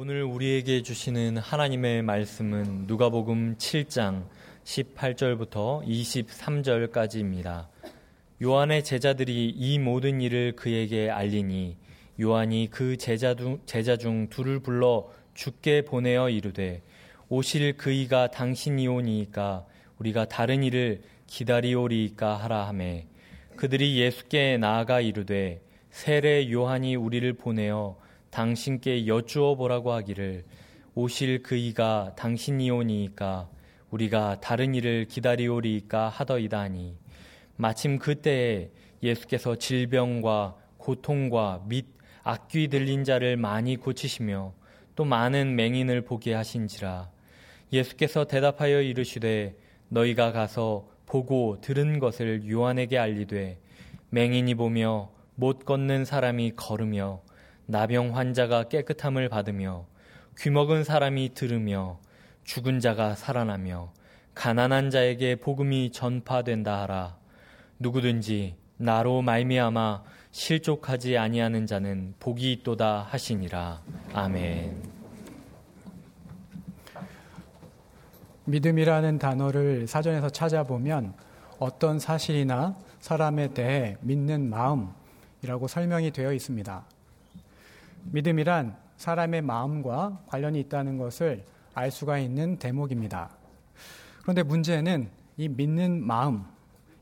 오늘 우리에게 주시는 하나님의 말씀은 누가복음 7장 18절부터 23절까지입니다. 요한의 제자들이 이 모든 일을 그에게 알리니 요한이 그 제자 중, 제자 중 둘을 불러 죽게 보내어 이르되 오실 그이가 당신이오니이까 우리가 다른 일을 기다리오리이까 하라 하매 그들이 예수께 나아가 이르되 세례 요한이 우리를 보내어 당신께 여쭈어 보라고 하기를 오실 그이가 당신이오니이까 우리가 다른 일을 기다리오리이까 하더이다 하니. 마침 그때에 예수께서 질병과 고통과 및 악귀 들린 자를 많이 고치시며 또 많은 맹인을 보게 하신지라. 예수께서 대답하여 이르시되 너희가 가서 보고 들은 것을 요한에게 알리되 맹인이 보며 못 걷는 사람이 걸으며 나병 환자가 깨끗함을 받으며 귀먹은 사람이 들으며 죽은 자가 살아나며 가난한 자에게 복음이 전파된다 하라 누구든지 나로 말미암아 실족하지 아니하는 자는 복이 있도다 하시니라 아멘. 믿음이라는 단어를 사전에서 찾아보면 어떤 사실이나 사람에 대해 믿는 마음이라고 설명이 되어 있습니다. 믿음이란 사람의 마음과 관련이 있다는 것을 알 수가 있는 대목입니다. 그런데 문제는 이 믿는 마음,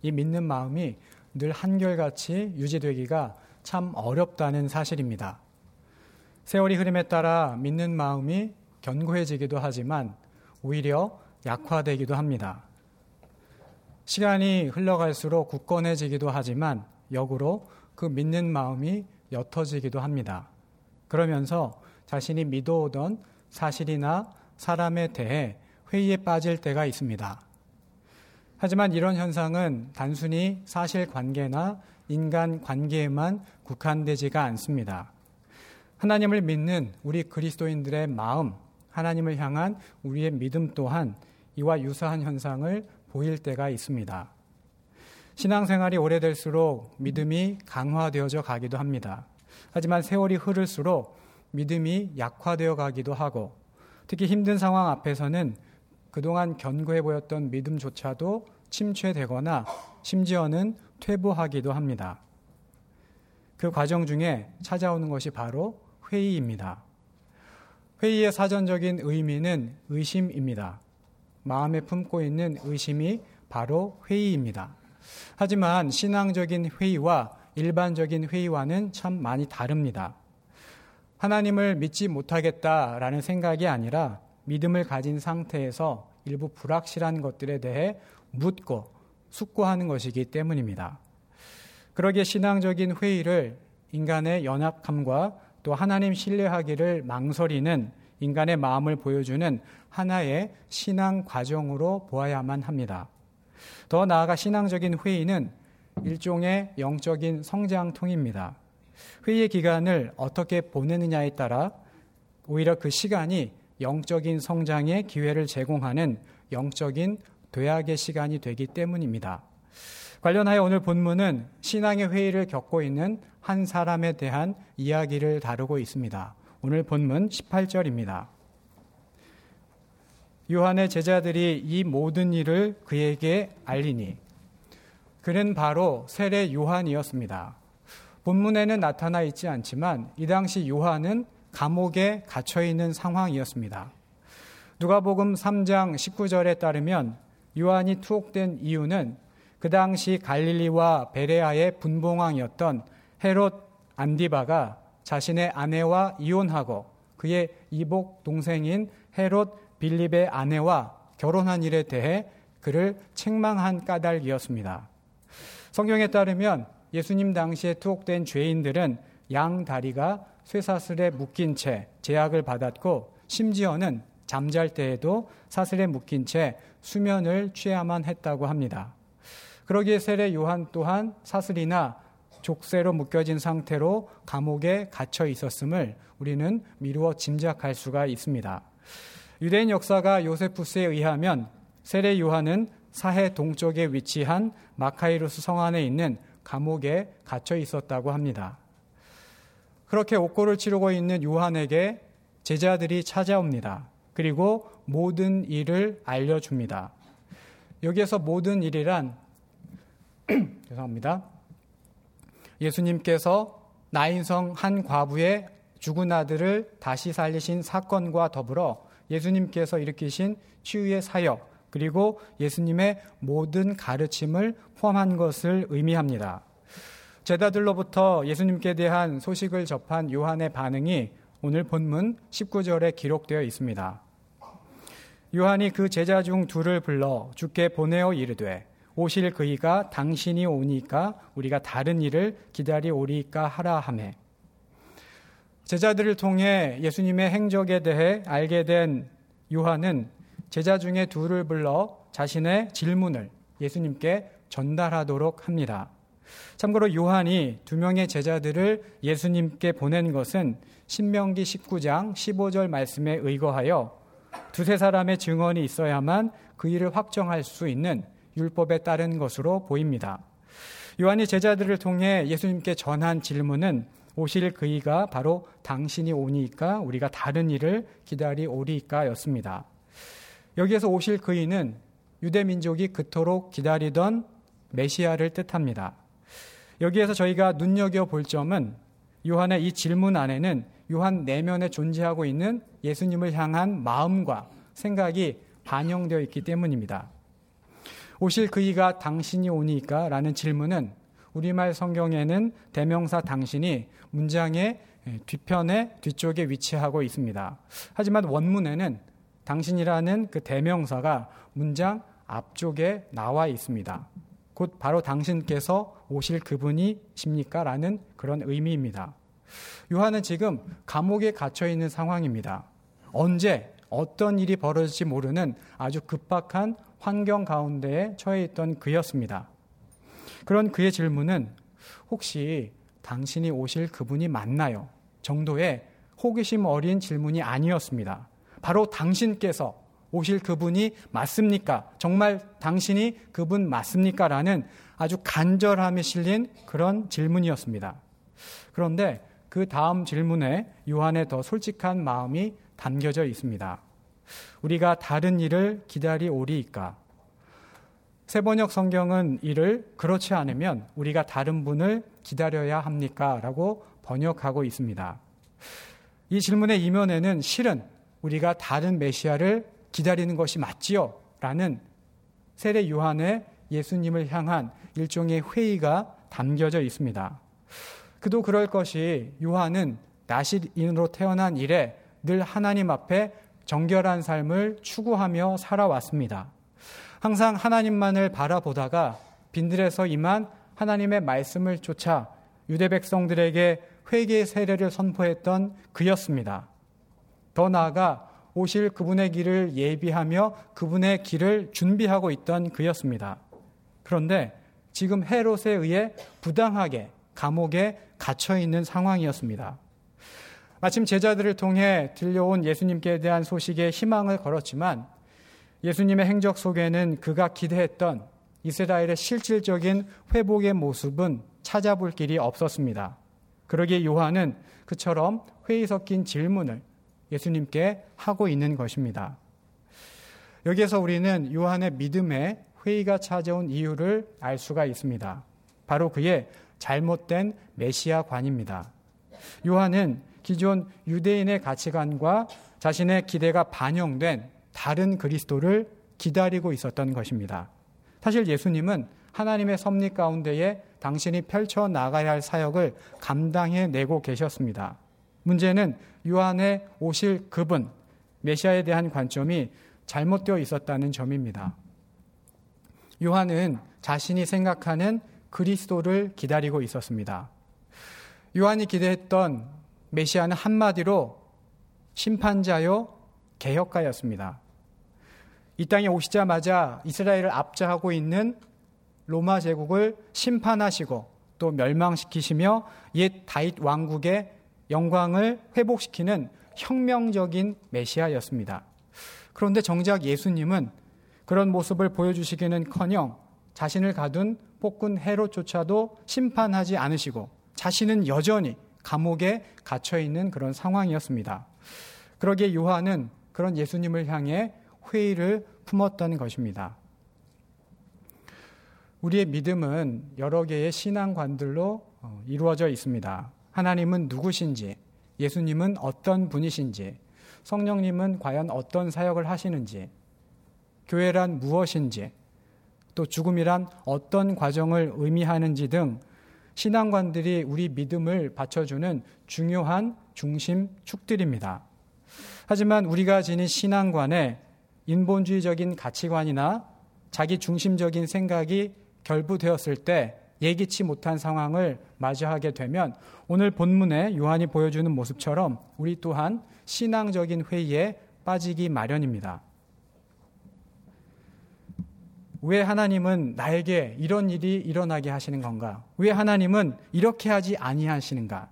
이 믿는 마음이 늘 한결같이 유지되기가 참 어렵다는 사실입니다. 세월이 흐름에 따라 믿는 마음이 견고해지기도 하지만 오히려 약화되기도 합니다. 시간이 흘러갈수록 굳건해지기도 하지만 역으로 그 믿는 마음이 옅어지기도 합니다. 그러면서 자신이 믿어오던 사실이나 사람에 대해 회의에 빠질 때가 있습니다. 하지만 이런 현상은 단순히 사실 관계나 인간 관계에만 국한되지가 않습니다. 하나님을 믿는 우리 그리스도인들의 마음, 하나님을 향한 우리의 믿음 또한 이와 유사한 현상을 보일 때가 있습니다. 신앙생활이 오래될수록 믿음이 강화되어져 가기도 합니다. 하지만 세월이 흐를수록 믿음이 약화되어 가기도 하고 특히 힘든 상황 앞에서는 그동안 견고해 보였던 믿음조차도 침체되거나 심지어는 퇴보하기도 합니다. 그 과정 중에 찾아오는 것이 바로 회의입니다. 회의의 사전적인 의미는 의심입니다. 마음에 품고 있는 의심이 바로 회의입니다. 하지만 신앙적인 회의와 일반적인 회의와는 참 많이 다릅니다. 하나님을 믿지 못하겠다라는 생각이 아니라 믿음을 가진 상태에서 일부 불확실한 것들에 대해 묻고 숙고하는 것이기 때문입니다. 그러기에 신앙적인 회의를 인간의 연약함과 또 하나님 신뢰하기를 망설이는 인간의 마음을 보여주는 하나의 신앙 과정으로 보아야만 합니다. 더 나아가 신앙적인 회의는 일종의 영적인 성장통입니다. 회의의 기간을 어떻게 보내느냐에 따라 오히려 그 시간이 영적인 성장의 기회를 제공하는 영적인 도약의 시간이 되기 때문입니다. 관련하여 오늘 본문은 신앙의 회의를 겪고 있는 한 사람에 대한 이야기를 다루고 있습니다. 오늘 본문 18절입니다. 요한의 제자들이 이 모든 일을 그에게 알리니 그는 바로 세례 요한이었습니다. 본문에는 나타나 있지 않지만 이 당시 요한은 감옥에 갇혀 있는 상황이었습니다. 누가복음 3장 19절에 따르면 요한이 투옥된 이유는 그 당시 갈릴리와 베레아의 분봉왕이었던 헤롯 안디바가 자신의 아내와 이혼하고 그의 이복 동생인 헤롯 빌립의 아내와 결혼한 일에 대해 그를 책망한 까닭이었습니다. 성경에 따르면 예수님 당시에 투옥된 죄인들은 양 다리가 쇠사슬에 묶인 채 제약을 받았고 심지어는 잠잘 때에도 사슬에 묶인 채 수면을 취해야만 했다고 합니다. 그러기에 세례 요한 또한 사슬이나 족쇄로 묶여진 상태로 감옥에 갇혀 있었음을 우리는 미루어 짐작할 수가 있습니다. 유대인 역사가 요세푸스에 의하면 세례 요한은 사해 동쪽에 위치한 마카이루스 성 안에 있는 감옥에 갇혀 있었다고 합니다. 그렇게 옥고를 치르고 있는 요한에게 제자들이 찾아옵니다. 그리고 모든 일을 알려줍니다. 여기에서 모든 일이란 죄송합니다. 예수님께서 나인성 한 과부의 죽은 아들을 다시 살리신 사건과 더불어 예수님께서 일으키신 치유의 사역, 그리고 예수님의 모든 가르침을 포함한 것을 의미합니다. 제자들로부터 예수님께 대한 소식을 접한 요한의 반응이 오늘 본문 19절에 기록되어 있습니다. 요한이 그 제자 중 둘을 불러 주께 보내어 이르되 오실 그이가 당신이 오니까 우리가 다른 일을 기다리 오리까 하라 하매 제자들을 통해 예수님의 행적에 대해 알게 된 요한은 제자 중에 둘을 불러 자신의 질문을 예수님께 전달하도록 합니다. 참고로 요한이 두 명의 제자들을 예수님께 보낸 것은 신명기 19장 15절 말씀에 의거하여 두세 사람의 증언이 있어야만 그 일을 확정할 수 있는 율법에 따른 것으로 보입니다. 요한이 제자들을 통해 예수님께 전한 질문은 오실 그이가 바로 당신이 오니까 우리가 다른 일을 기다리 오리까였습니다. 여기에서 오실 그이는 유대 민족이 그토록 기다리던 메시아를 뜻합니다. 여기에서 저희가 눈여겨 볼 점은 요한의 이 질문 안에는 요한 내면에 존재하고 있는 예수님을 향한 마음과 생각이 반영되어 있기 때문입니다. 오실 그이가 당신이 오니까 라는 질문은 우리말 성경에는 대명사 당신이 문장의 뒤편에 뒤쪽에 위치하고 있습니다. 하지만 원문에는 당신이라는 그 대명사가 문장 앞쪽에 나와 있습니다. 곧 바로 당신께서 오실 그분이십니까? 라는 그런 의미입니다. 요한은 지금 감옥에 갇혀 있는 상황입니다. 언제 어떤 일이 벌어질지 모르는 아주 급박한 환경 가운데에 처해 있던 그였습니다. 그런 그의 질문은 혹시 당신이 오실 그분이 맞나요? 정도의 호기심 어린 질문이 아니었습니다. 바로 당신께서 오실 그분이 맞습니까? 정말 당신이 그분 맞습니까? 라는 아주 간절함이 실린 그런 질문이었습니다. 그런데 그 다음 질문에 요한의 더 솔직한 마음이 담겨져 있습니다. 우리가 다른 일을 기다리 오리이까? 세번역 성경은 이를 그렇지 않으면 우리가 다른 분을 기다려야 합니까? 라고 번역하고 있습니다. 이 질문의 이면에는 실은 우리가 다른 메시아를 기다리는 것이 맞지요? 라는 세례 요한의 예수님을 향한 일종의 회의가 담겨져 있습니다. 그도 그럴 것이 요한은 나시인으로 태어난 이래 늘 하나님 앞에 정결한 삶을 추구하며 살아왔습니다. 항상 하나님만을 바라보다가 빈들에서 임한 하나님의 말씀을 쫓아 유대 백성들에게 회개의 세례를 선포했던 그였습니다. 더 나아가 오실 그분의 길을 예비하며 그분의 길을 준비하고 있던 그였습니다. 그런데 지금 헤롯에 의해 부당하게 감옥에 갇혀 있는 상황이었습니다. 마침 제자들을 통해 들려온 예수님께 대한 소식에 희망을 걸었지만 예수님의 행적 속에는 그가 기대했던 이스라엘의 실질적인 회복의 모습은 찾아볼 길이 없었습니다. 그러기에 요한은 그처럼 회의 섞인 질문을 예수님께 하고 있는 것입니다. 여기에서 우리는 요한의 믿음에 회의가 찾아온 이유를 알 수가 있습니다. 바로 그의 잘못된 메시아관입니다. 요한은 기존 유대인의 가치관과 자신의 기대가 반영된 다른 그리스도를 기다리고 있었던 것입니다. 사실 예수님은 하나님의 섭리 가운데에 당신이 펼쳐 나가야 할 사역을 감당해 내고 계셨습니다. 문제는 요한의 오실 그분, 메시아에 대한 관점이 잘못되어 있었다는 점입니다. 요한은 자신이 생각하는 그리스도를 기다리고 있었습니다. 요한이 기대했던 메시아는 한마디로 심판자요 개혁가였습니다. 이 땅에 오시자마자 이스라엘을 압제하고 있는 로마 제국을 심판하시고 또 멸망시키시며 옛 다윗 왕국의 영광을 회복시키는 혁명적인 메시아였습니다. 그런데 정작 예수님은 그런 모습을 보여주시기는 커녕 자신을 가둔 폭군 헤롯조차도 심판하지 않으시고 자신은 여전히 감옥에 갇혀 있는 그런 상황이었습니다. 그러기에 요한은 그런 예수님을 향해 회의를 품었던 것입니다. 우리의 믿음은 여러 개의 신앙관들로 어, 이루어져 있습니다. 하나님은 누구신지, 예수님은 어떤 분이신지, 성령님은 과연 어떤 사역을 하시는지, 교회란 무엇인지, 또 죽음이란 어떤 과정을 의미하는지 등 신앙관들이 우리 믿음을 받쳐주는 중요한 중심 축들입니다. 하지만 우리가 지닌 신앙관에 인본주의적인 가치관이나 자기 중심적인 생각이 결부되었을 때 예기치 못한 상황을 맞이하게 되면 오늘 본문에 요한이 보여주는 모습처럼 우리 또한 신앙적인 회의에 빠지기 마련입니다. 왜 하나님은 나에게 이런 일이 일어나게 하시는 건가? 왜 하나님은 이렇게 하지 아니하시는가?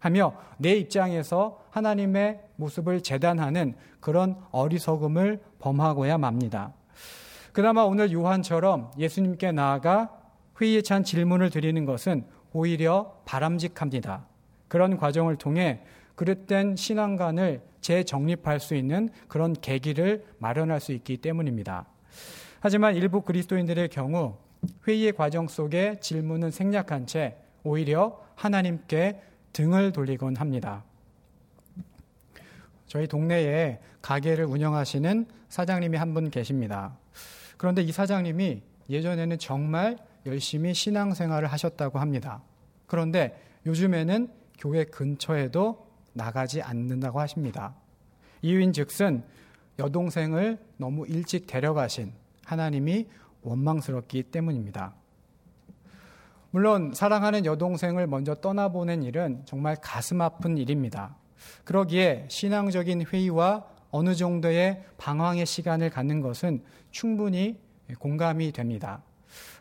하며 내 입장에서 하나님의 모습을 재단하는 그런 어리석음을 범하고야 맙니다. 그나마 오늘 요한처럼 예수님께 나아가 회의에 찬 질문을 드리는 것은 오히려 바람직합니다. 그런 과정을 통해 그릇된 신앙관을 재정립할 수 있는 그런 계기를 마련할 수 있기 때문입니다. 하지만 일부 그리스도인들의 경우 회의의 과정 속에 질문은 생략한 채 오히려 하나님께 등을 돌리곤 합니다. 저희 동네에 가게를 운영하시는 사장님이 한 분 계십니다. 그런데 이 사장님이 예전에는 정말 열심히 신앙생활을 하셨다고 합니다. 그런데 요즘에는 교회 근처에도 나가지 않는다고 하십니다. 이유인 즉슨 여동생을 너무 일찍 데려가신 하나님이 원망스럽기 때문입니다. 물론 사랑하는 여동생을 먼저 떠나보낸 일은 정말 가슴 아픈 일입니다. 그러기에 신앙적인 회의와 어느 정도의 방황의 시간을 갖는 것은 충분히 공감이 됩니다.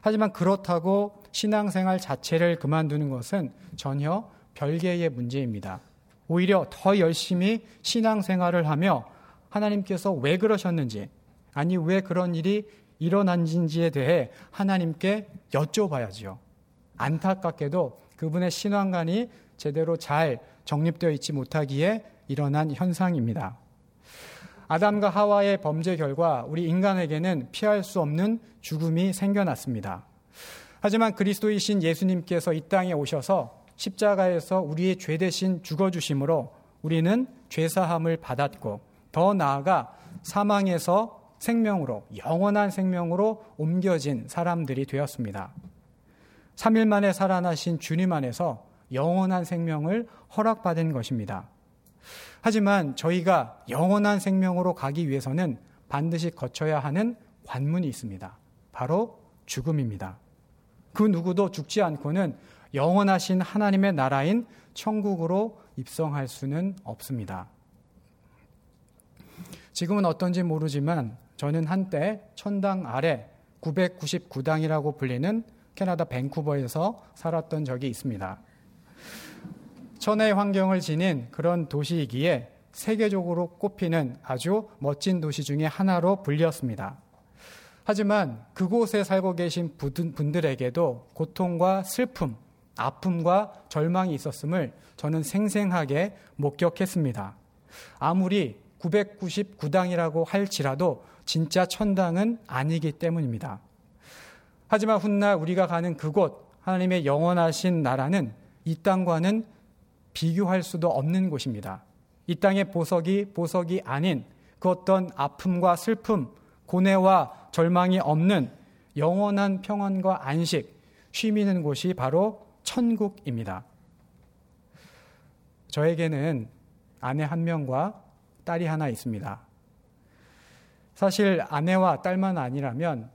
하지만 그렇다고 신앙생활 자체를 그만두는 것은 전혀 별개의 문제입니다. 오히려 더 열심히 신앙생활을 하며 하나님께서 왜 그러셨는지, 아니 왜 그런 일이 일어난지에 대해 하나님께 여쭤봐야지요. 안타깝게도 그분의 신앙관이 제대로 잘 정립되어 있지 못하기에 일어난 현상입니다. 아담과 하와의 범죄 결과 우리 인간에게는 피할 수 없는 죽음이 생겨났습니다. 하지만 그리스도이신 예수님께서 이 땅에 오셔서 십자가에서 우리의 죄 대신 죽어주심으로 우리는 죄사함을 받았고 더 나아가 사망에서 생명으로, 영원한 생명으로 옮겨진 사람들이 되었습니다. 3일 만에 살아나신 주님 안에서 영원한 생명을 허락받은 것입니다. 하지만 저희가 영원한 생명으로 가기 위해서는 반드시 거쳐야 하는 관문이 있습니다. 바로 죽음입니다. 그 누구도 죽지 않고는 영원하신 하나님의 나라인 천국으로 입성할 수는 없습니다. 지금은 어떤지 모르지만 저는 한때 천당 아래 999당이라고 불리는 캐나다 밴쿠버에서 살았던 적이 있습니다. 천혜의 환경을 지닌 그런 도시이기에 세계적으로 꼽히는 아주 멋진 도시 중의 하나로 불렸습니다. 하지만 그곳에 살고 계신 분들에게도 고통과 슬픔, 아픔과 절망이 있었음을 저는 생생하게 목격했습니다. 아무리 999당이라고 할지라도 진짜 천당은 아니기 때문입니다. 하지만 훗날 우리가 가는 그곳, 하나님의 영원하신 나라는 이 땅과는 비교할 수도 없는 곳입니다. 이 땅의 보석이 보석이 아닌 그 어떤 아픔과 슬픔, 고뇌와 절망이 없는 영원한 평안과 안식, 쉼 있는 곳이 바로 천국입니다. 저에게는 아내 한 명과 딸이 하나 있습니다. 사실 아내와 딸만 아니라면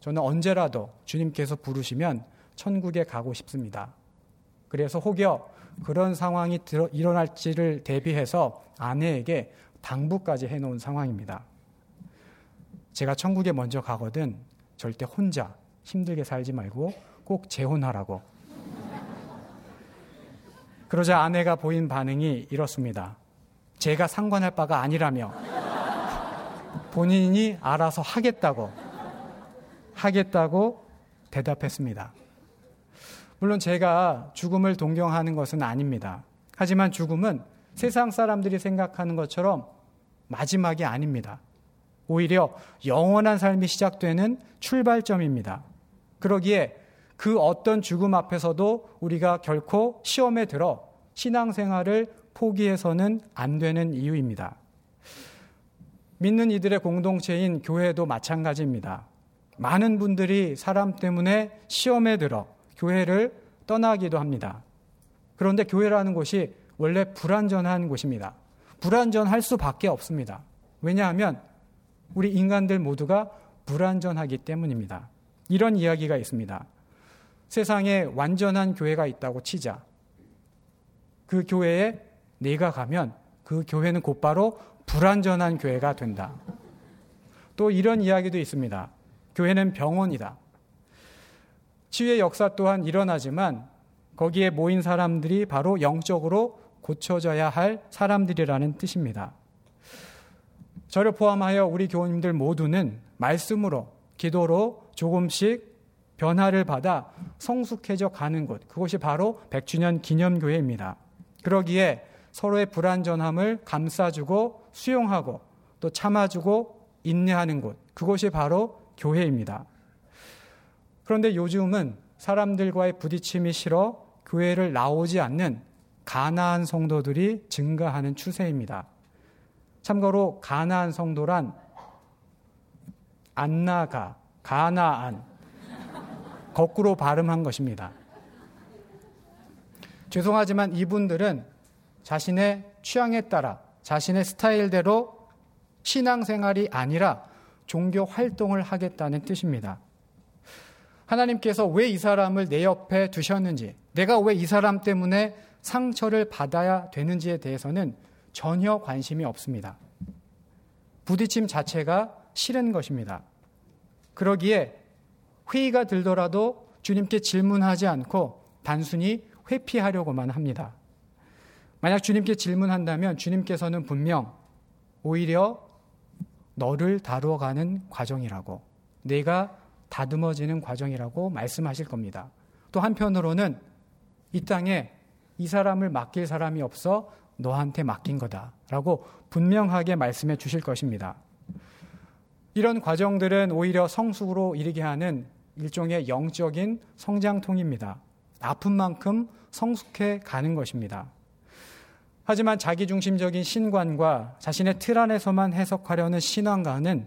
저는 언제라도 주님께서 부르시면 천국에 가고 싶습니다. 그래서 혹여 그런 상황이 들어, 일어날지를 대비해서 아내에게 당부까지 해놓은 상황입니다. 제가 천국에 먼저 가거든 절대 혼자 힘들게 살지 말고 꼭 재혼하라고. 그러자 아내가 보인 반응이 이렇습니다. 제가 상관할 바가 아니라며 본인이 알아서 하겠다고 하겠다고 대답했습니다. 물론 제가 죽음을 동경하는 것은 아닙니다. 하지만 죽음은 세상 사람들이 생각하는 것처럼 마지막이 아닙니다. 오히려 영원한 삶이 시작되는 출발점입니다. 그러기에 그 어떤 죽음 앞에서도 우리가 결코 시험에 들어 신앙생활을 포기해서는 안 되는 이유입니다. 믿는 이들의 공동체인 교회도 마찬가지입니다. 많은 분들이 사람 때문에 시험에 들어 교회를 떠나기도 합니다. 그런데 교회라는 곳이 원래 불완전한 곳입니다. 불완전할 수밖에 없습니다. 왜냐하면 우리 인간들 모두가 불완전하기 때문입니다. 이런 이야기가 있습니다. 세상에 완전한 교회가 있다고 치자. 그 교회에 내가 가면 그 교회는 곧바로 불완전한 교회가 된다. 또 이런 이야기도 있습니다. 교회는 병원이다. 치유의 역사 또한 일어나지만 거기에 모인 사람들이 바로 영적으로 고쳐져야 할 사람들이라는 뜻입니다. 저를 포함하여 우리 교우님들 모두는 말씀으로, 기도로 조금씩 변화를 받아 성숙해져 가는 곳, 그것이 바로 100주년 기념교회입니다. 그러기에 서로의 불완전함을 감싸주고 수용하고 또 참아주고 인내하는 곳, 그것이 바로 교회입니다. 그런데 요즘은 사람들과의 부딪힘이 싫어 교회를 나오지 않는 가나안 성도들이 증가하는 추세입니다. 참고로 가나안 성도란 안 나가, 가나안, 거꾸로 발음한 것입니다. 죄송하지만 이분들은 자신의 취향에 따라 자신의 스타일대로 신앙생활이 아니라 종교 활동을 하겠다는 뜻입니다. 하나님께서 왜 이 사람을 내 옆에 두셨는지, 내가 왜 이 사람 때문에 상처를 받아야 되는지에 대해서는 전혀 관심이 없습니다. 부딪힘 자체가 싫은 것입니다. 그러기에 회의가 들더라도 주님께 질문하지 않고 단순히 회피하려고만 합니다. 만약 주님께 질문한다면 주님께서는 분명 오히려 너를 다루어가는 과정이라고, 내가 다듬어지는 과정이라고 말씀하실 겁니다. 또 한편으로는 이 땅에 이 사람을 맡길 사람이 없어 너한테 맡긴 거다라고 분명하게 말씀해 주실 것입니다. 이런 과정들은 오히려 성숙으로 이르게 하는 일종의 영적인 성장통입니다. 아픈 만큼 성숙해 가는 것입니다. 하지만 자기중심적인 신관과 자신의 틀 안에서만 해석하려는 신앙과는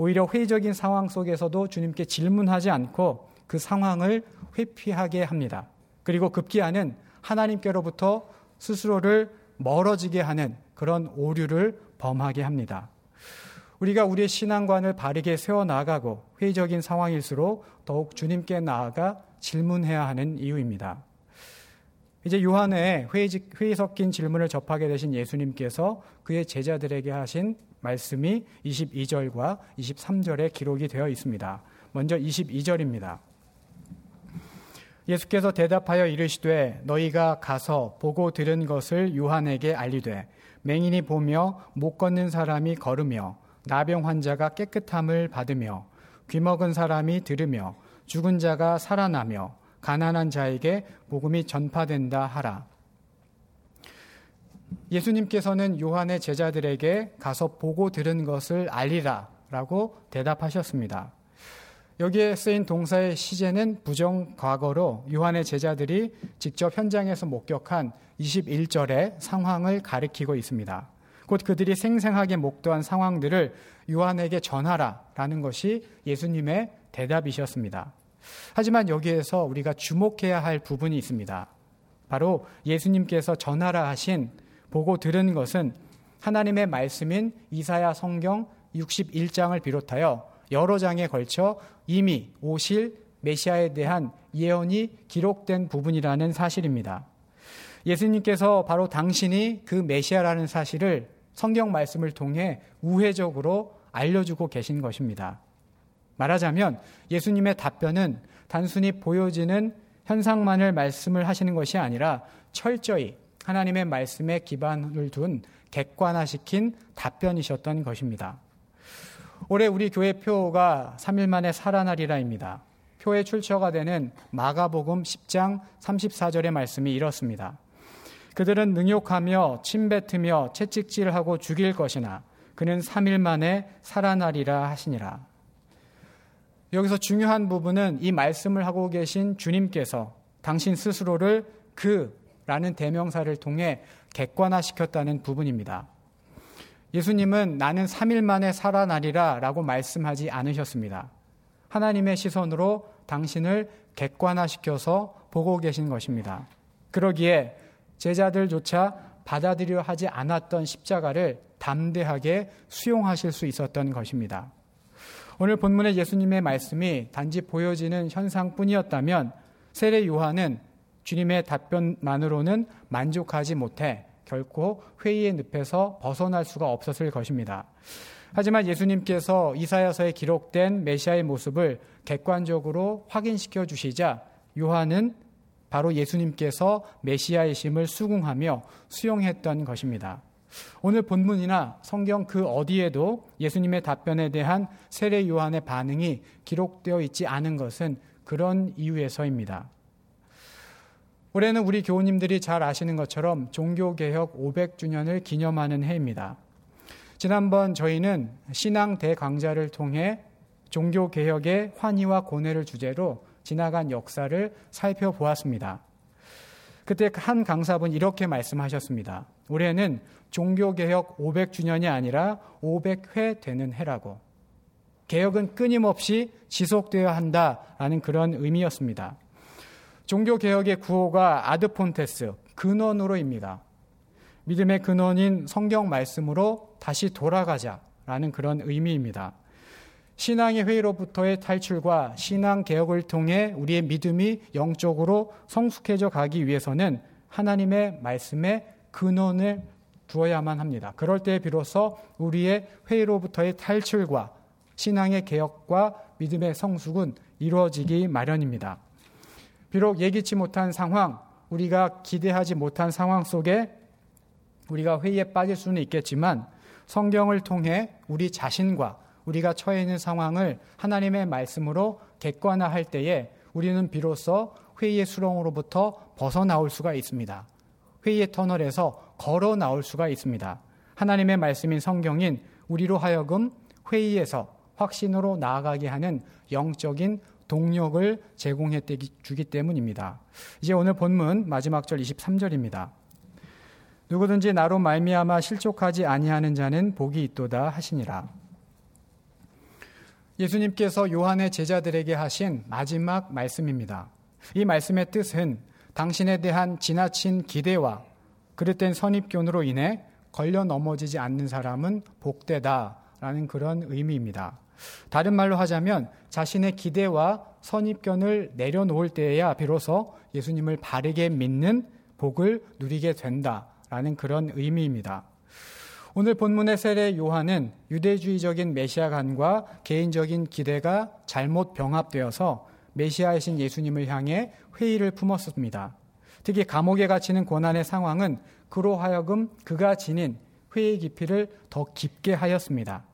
오히려 회의적인 상황 속에서도 주님께 질문하지 않고 그 상황을 회피하게 합니다. 그리고 급기야는 하나님께로부터 스스로를 멀어지게 하는 그런 오류를 범하게 합니다. 우리가 우리의 신앙관을 바르게 세워나가고 회의적인 상황일수록 더욱 주님께 나아가 질문해야 하는 이유입니다. 이제 요한의 회의, 섞인 질문을 접하게 되신 예수님께서 그의 제자들에게 하신 말씀이 22절과 23절에 기록이 되어 있습니다. 먼저 22절입니다. 예수께서 대답하여 이르시되 너희가 가서 보고 들은 것을 요한에게 알리되 맹인이 보며 못 걷는 사람이 걸으며 나병 환자가 깨끗함을 받으며 귀먹은 사람이 들으며 죽은 자가 살아나며 가난한 자에게 복음이 전파된다 하라. 예수님께서는 요한의 제자들에게 가서 보고 들은 것을 알리라 라고 대답하셨습니다. 여기에 쓰인 동사의 시제는 부정 과거로 요한의 제자들이 직접 현장에서 목격한 21절의 상황을 가리키고 있습니다. 곧 그들이 생생하게 목도한 상황들을 요한에게 전하라라는 것이 예수님의 대답이셨습니다. 하지만 여기에서 우리가 주목해야 할 부분이 있습니다. 바로 예수님께서 전하라 하신 보고 들은 것은 하나님의 말씀인 이사야 성경 61장을 비롯하여 여러 장에 걸쳐 이미 오실 메시아에 대한 예언이 기록된 부분이라는 사실입니다. 예수님께서 바로 당신이 그 메시아라는 사실을 성경 말씀을 통해 우회적으로 알려주고 계신 것입니다. 말하자면 예수님의 답변은 단순히 보여지는 현상만을 말씀을 하시는 것이 아니라 철저히 하나님의 말씀에 기반을 둔 객관화시킨 답변이셨던 것입니다. 올해 우리 교회 표가 3일 만에 살아나리라입니다. 표의 출처가 되는 마가복음 10장 34절의 말씀이 이렇습니다. 그들은 능욕하며 침뱉으며 채찍질하고 죽일 것이나 그는 3일 만에 살아나리라 하시니라. 여기서 중요한 부분은 이 말씀을 하고 계신 주님께서 당신 스스로를 그 라는 대명사를 통해 객관화시켰다는 부분입니다. 예수님은 나는 3일 만에 살아나리라 라고 말씀하지 않으셨습니다. 하나님의 시선으로 당신을 객관화시켜서 보고 계신 것입니다. 그러기에 제자들조차 받아들여 하지 않았던 십자가를 담대하게 수용하실 수 있었던 것입니다. 오늘 본문의 예수님의 말씀이 단지 보여지는 현상뿐이었다면 세례 요한은 주님의 답변만으로는 만족하지 못해 결코 회의의 늪에서 벗어날 수가 없었을 것입니다. 하지만 예수님께서 이사야서에 기록된 메시아의 모습을 객관적으로 확인시켜 주시자 요한은 바로 예수님께서 메시아이심을 수긍하며 수용했던 것입니다. 오늘 본문이나 성경 그 어디에도 예수님의 답변에 대한 세례 요한의 반응이 기록되어 있지 않은 것은 그런 이유에서입니다. 올해는 우리 교우님들이 잘 아시는 것처럼 종교개혁 500주년을 기념하는 해입니다. 지난번 저희는 신앙 대강좌를 통해 종교개혁의 환희와 고뇌를 주제로 지나간 역사를 살펴보았습니다. 그때 한 강사분 이렇게 말씀하셨습니다. 올해는 종교개혁 500주년이 아니라 500회 되는 해라고. 개혁은 끊임없이 지속되어야 한다라는 그런 의미였습니다. 종교개혁의 구호가 아드폰테스, 근원으로입니다. 믿음의 근원인 성경 말씀으로 다시 돌아가자라는 그런 의미입니다. 신앙의 회의로부터의 탈출과 신앙 개혁을 통해 우리의 믿음이 영적으로 성숙해져 가기 위해서는 하나님의 말씀에 근원을 두어야만 합니다. 그럴 때 비로소 우리의 회의로부터의 탈출과 신앙의 개혁과 믿음의 성숙은 이루어지기 마련입니다. 비록 예기치 못한 상황, 우리가 기대하지 못한 상황 속에 우리가 회의에 빠질 수는 있겠지만 성경을 통해 우리 자신과 우리가 처해 있는 상황을 하나님의 말씀으로 객관화할 때에 우리는 비로소 회의의 수렁으로부터 벗어나올 수가 있습니다. 회의의 터널에서 걸어 나올 수가 있습니다. 하나님의 말씀인 성경인 우리로 하여금 회의에서 확신으로 나아가게 하는 영적인 동력을 제공해 주기 때문입니다. 이제 오늘 본문 마지막 절 23절입니다. 누구든지 나로 말미암아 실족하지 아니하는 자는 복이 있도다 하시니라. 예수님께서 요한의 제자들에게 하신 마지막 말씀입니다. 이 말씀의 뜻은 당신에 대한 지나친 기대와 그릇된 선입견으로 인해 걸려 넘어지지 않는 사람은 복되다 라는 그런 의미입니다. 다른 말로 하자면 자신의 기대와 선입견을 내려놓을 때에야 비로소 예수님을 바르게 믿는 복을 누리게 된다라는 그런 의미입니다. 오늘 본문의 세례 요한은 유대주의적인 메시아관과 개인적인 기대가 잘못 병합되어서 메시아이신 예수님을 향해 회의를 품었습니다. 특히 감옥에 갇히는 고난의 상황은 그로 하여금 그가 지닌 회의 깊이를 더 깊게 하였습니다.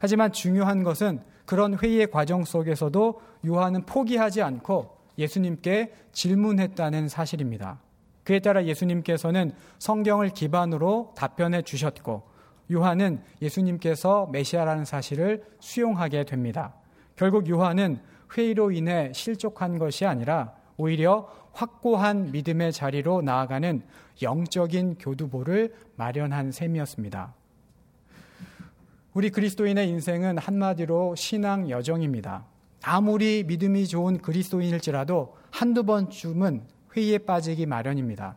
하지만 중요한 것은 그런 회의의 과정 속에서도 요한은 포기하지 않고 예수님께 질문했다는 사실입니다. 그에 따라 예수님께서는 성경을 기반으로 답변해 주셨고 요한은 예수님께서 메시아라는 사실을 수용하게 됩니다. 결국 요한은 회의로 인해 실족한 것이 아니라 오히려 확고한 믿음의 자리로 나아가는 영적인 교두보를 마련한 셈이었습니다. 우리 그리스도인의 인생은 한마디로 신앙 여정입니다. 아무리 믿음이 좋은 그리스도인일지라도 한두 번쯤은 회의에 빠지기 마련입니다.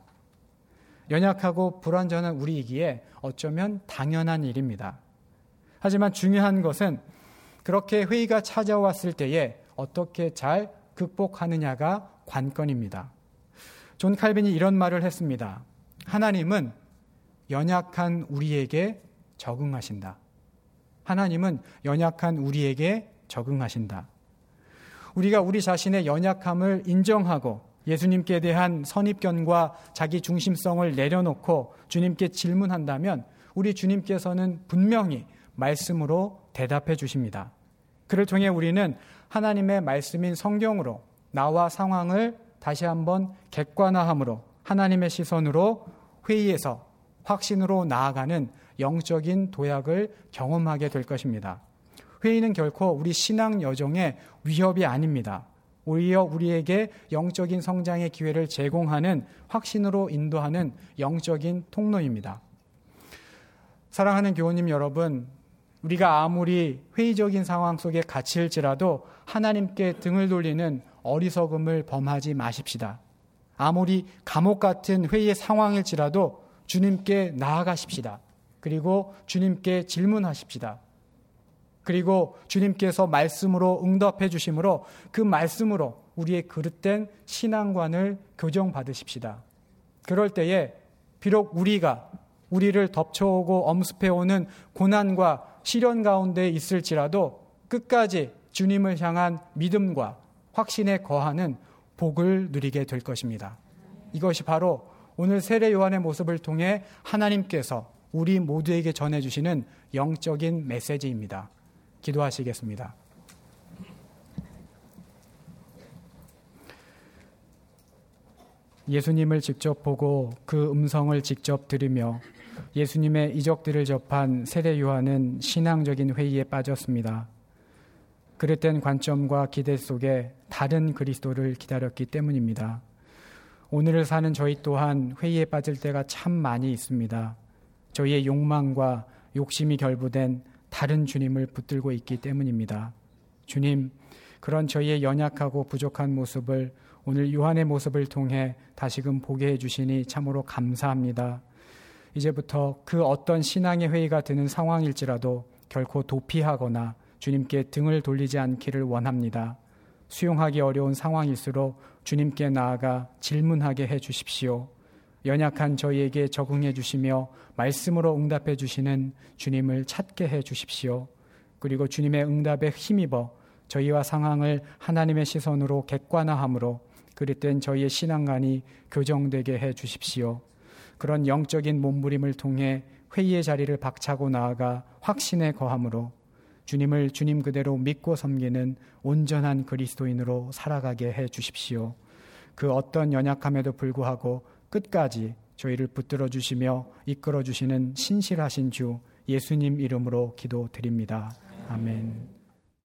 연약하고 불완전한 우리이기에 어쩌면 당연한 일입니다. 하지만 중요한 것은 그렇게 회의가 찾아왔을 때에 어떻게 잘 극복하느냐가 관건입니다. 존 칼빈이 이런 말을 했습니다. 하나님은 연약한 우리에게 적응하신다. 하나님은 연약한 우리에게 적응하신다. 우리가 우리 자신의 연약함을 인정하고 예수님께 대한 선입견과 자기 중심성을 내려놓고 주님께 질문한다면 우리 주님께서는 분명히 말씀으로 대답해 주십니다. 그를 통해 우리는 하나님의 말씀인 성경으로 나와 상황을 다시 한번 객관화함으로 하나님의 시선으로 회의에서 확신으로 나아가는 영적인 도약을 경험하게 될 것입니다. 회의는 결코 우리 신앙 여정의 위협이 아닙니다. 오히려 우리에게 영적인 성장의 기회를 제공하는 확신으로 인도하는 영적인 통로입니다. 사랑하는 교우님 여러분, 우리가 아무리 회의적인 상황 속에 갇힐지라도 하나님께 등을 돌리는 어리석음을 범하지 마십시다. 아무리 감옥 같은 회의의 상황일지라도 주님께 나아가십시다. 그리고 주님께 질문하십시다. 그리고 주님께서 말씀으로 응답해 주심으로 그 말씀으로 우리의 그릇된 신앙관을 교정받으십시다. 그럴 때에 비록 우리가 우리를 덮쳐오고 엄습해오는 고난과 시련 가운데 있을지라도 끝까지 주님을 향한 믿음과 확신에 거하는 복을 누리게 될 것입니다. 이것이 바로 오늘 세례 요한의 모습을 통해 하나님께서 우리 모두에게 전해주시는 영적인 메시지입니다. 기도하시겠습니다. 예수님을 직접 보고 그 음성을 직접 들으며 예수님의 이적들을 접한 세례 요한은 신앙적인 회의에 빠졌습니다. 그릇된 관점과 기대 속에 다른 그리스도를 기다렸기 때문입니다. 오늘을 사는 저희 또한 회의에 빠질 때가 참 많이 있습니다. 저희의 욕망과 욕심이 결부된 다른 주님을 붙들고 있기 때문입니다. 주님, 그런 저희의 연약하고 부족한 모습을 오늘 요한의 모습을 통해 다시금 보게 해주시니 참으로 감사합니다. 이제부터 그 어떤 신앙의 회의가 드는 상황일지라도 결코 도피하거나 주님께 등을 돌리지 않기를 원합니다. 수용하기 어려운 상황일수록 주님께 나아가 질문하게 해 주십시오. 연약한 저희에게 적응해 주시며 말씀으로 응답해 주시는 주님을 찾게 해 주십시오. 그리고 주님의 응답에 힘입어 저희와 상황을 하나님의 시선으로 객관화함으로 그릇된 저희의 신앙관이 교정되게 해 주십시오. 그런 영적인 몸부림을 통해 회의의 자리를 박차고 나아가 확신에 거함으로 주님을 주님 그대로 믿고 섬기는 온전한 그리스도인으로 살아가게 해 주십시오. 그 어떤 연약함에도 불구하고 끝까지 저희를 붙들어 주시며 이끌어 주시는 신실하신 주 예수님 이름으로 기도드립니다. 아멘.